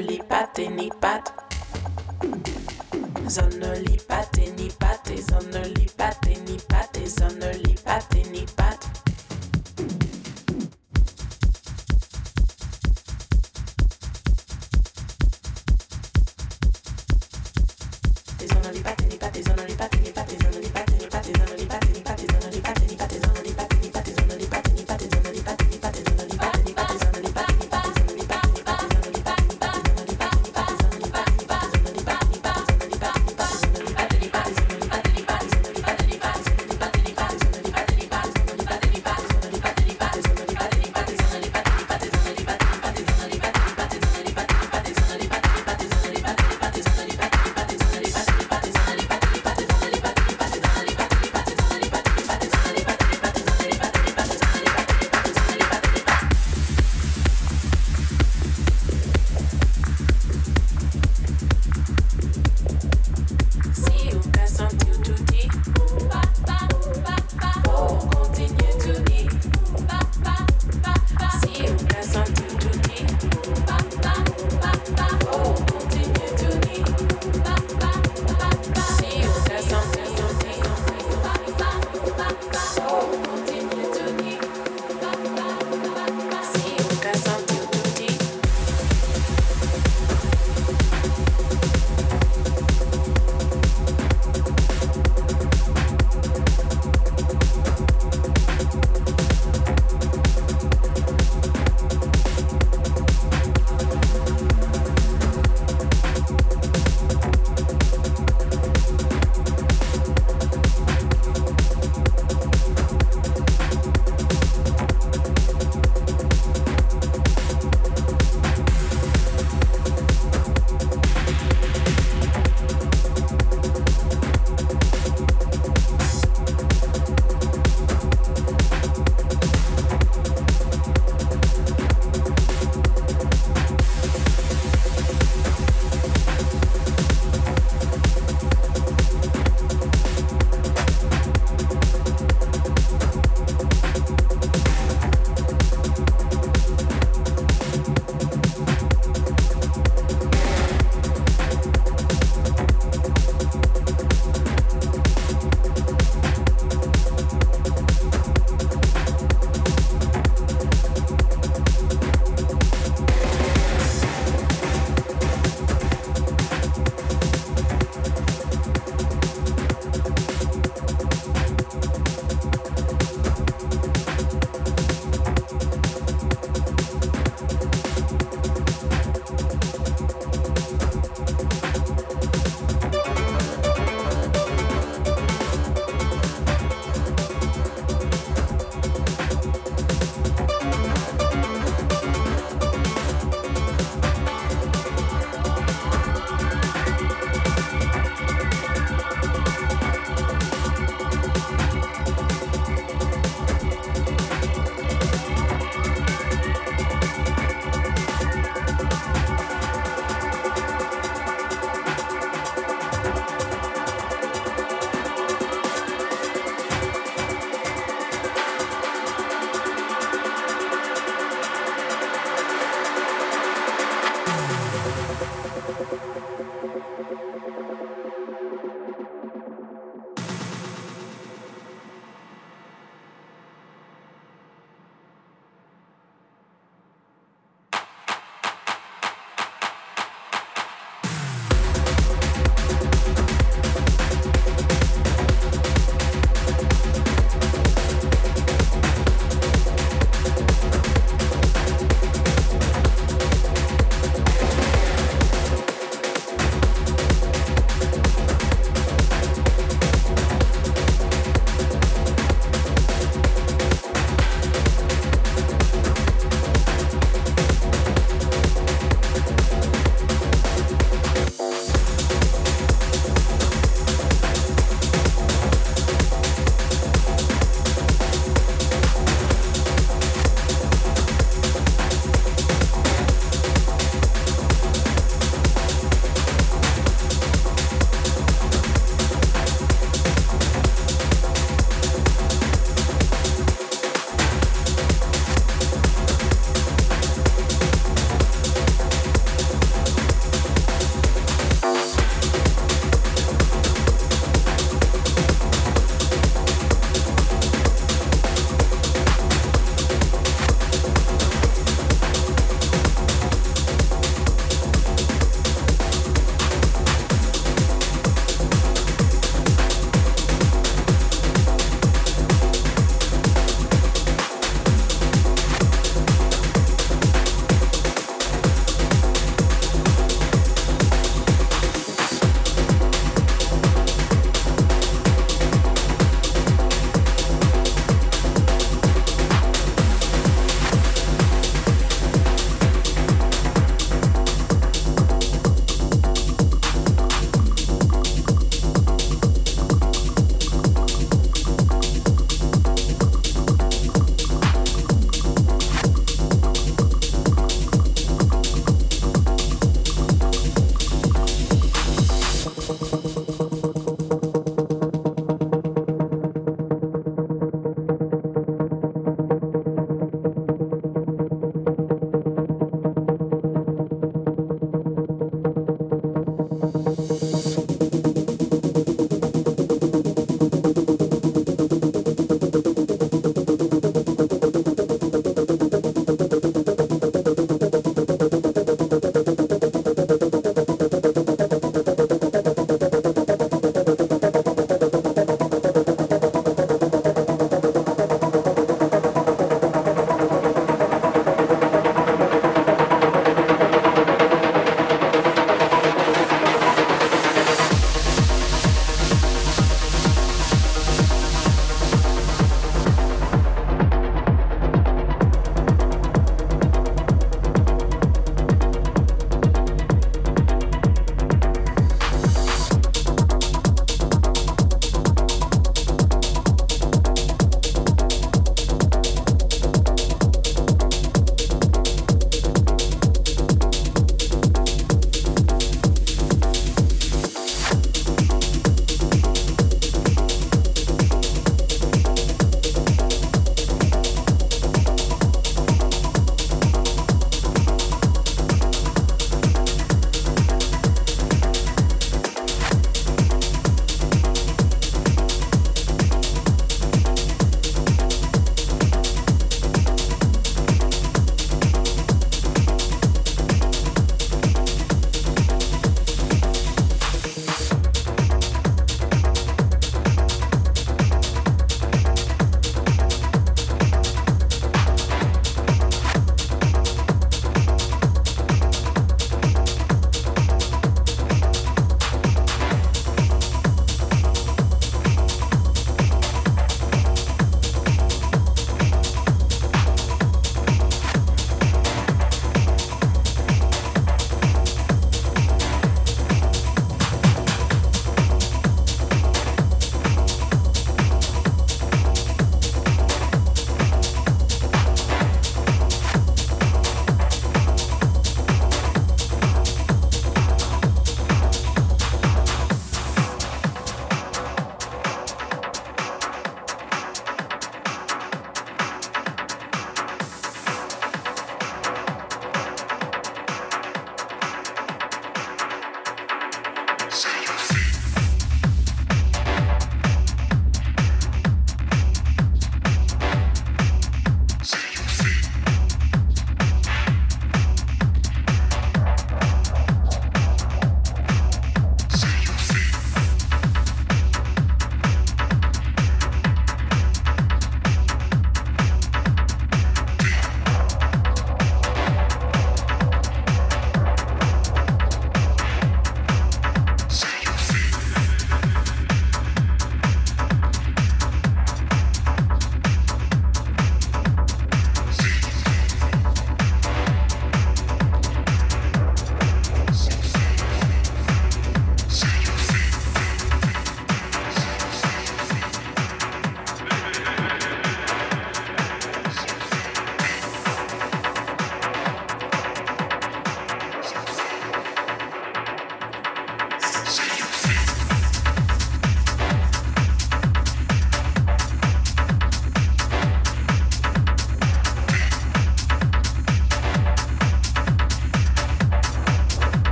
les pattes et les pattes.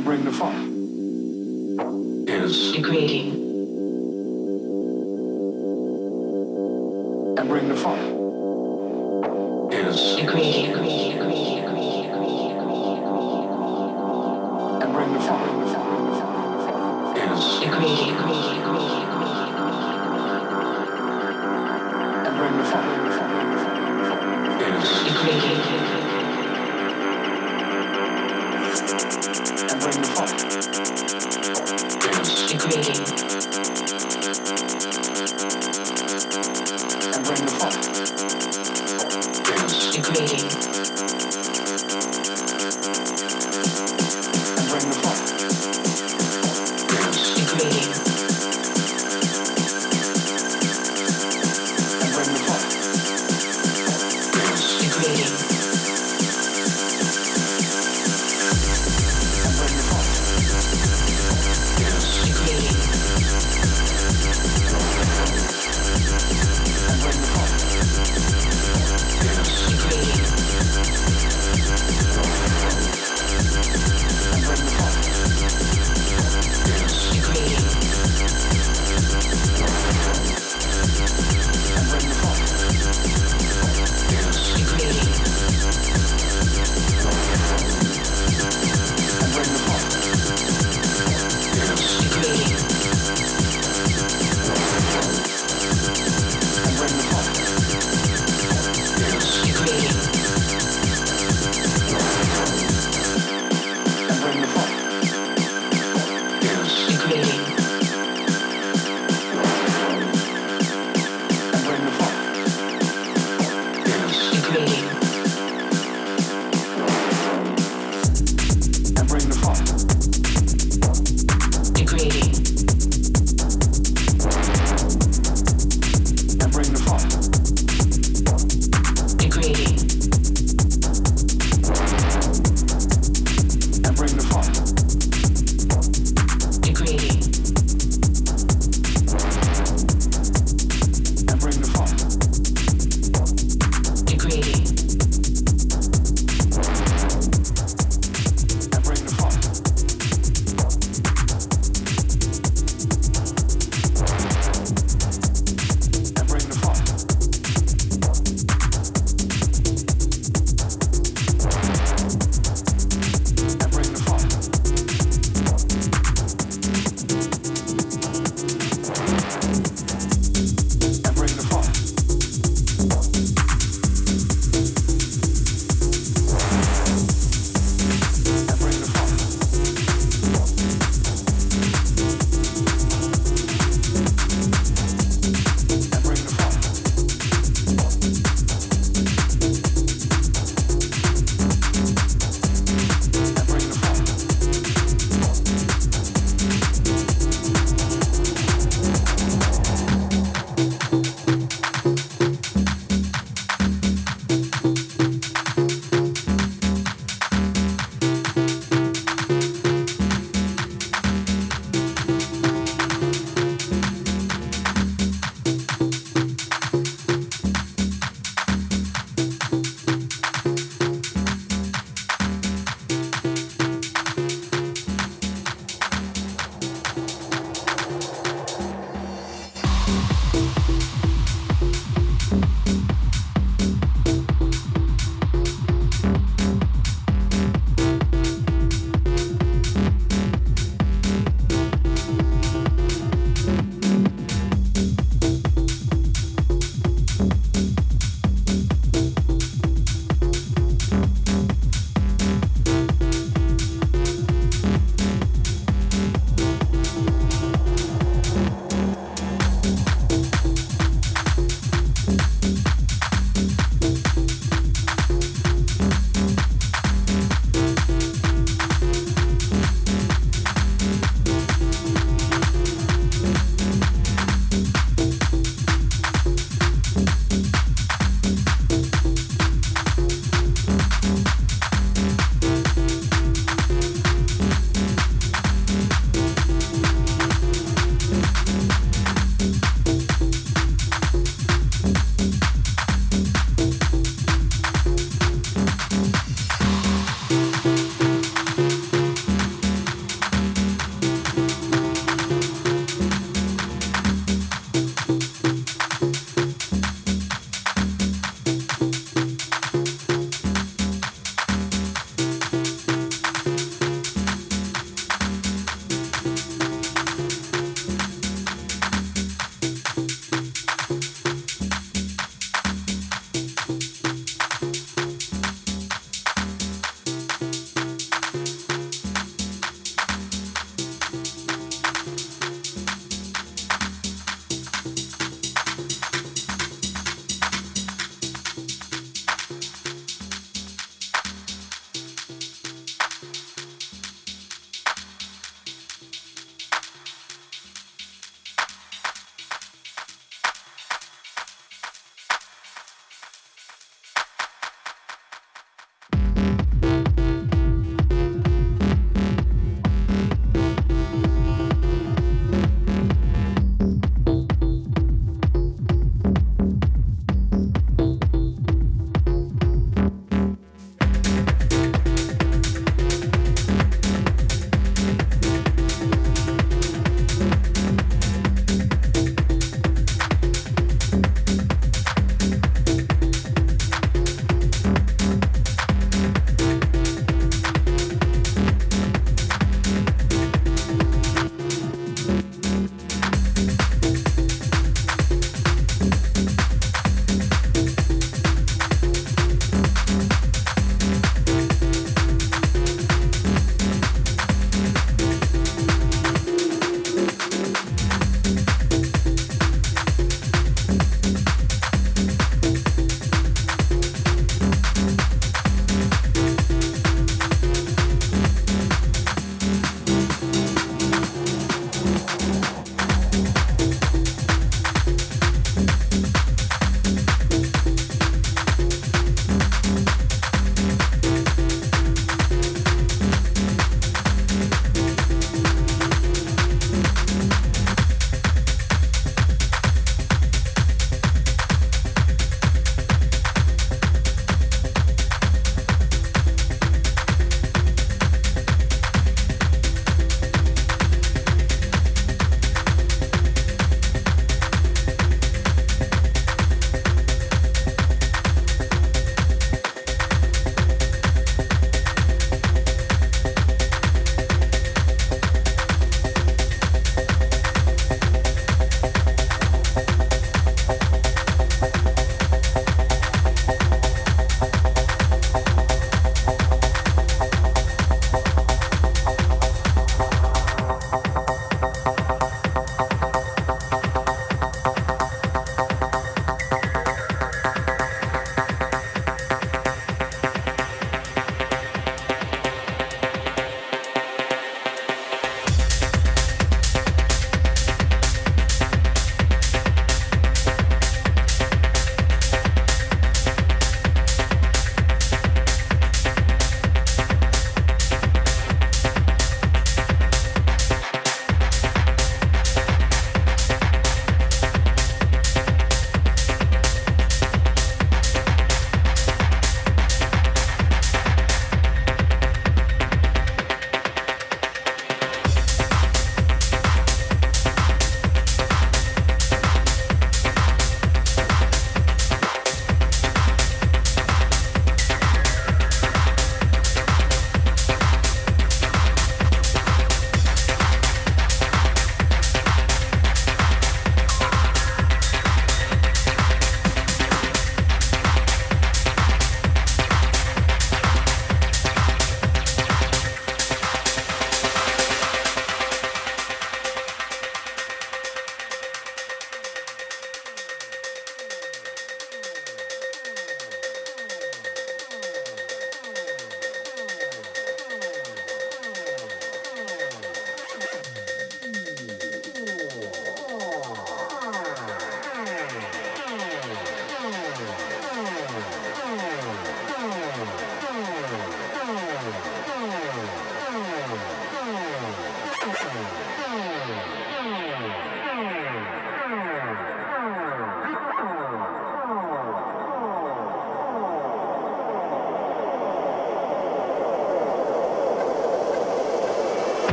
I bring the funk is degrading. and bring the funk.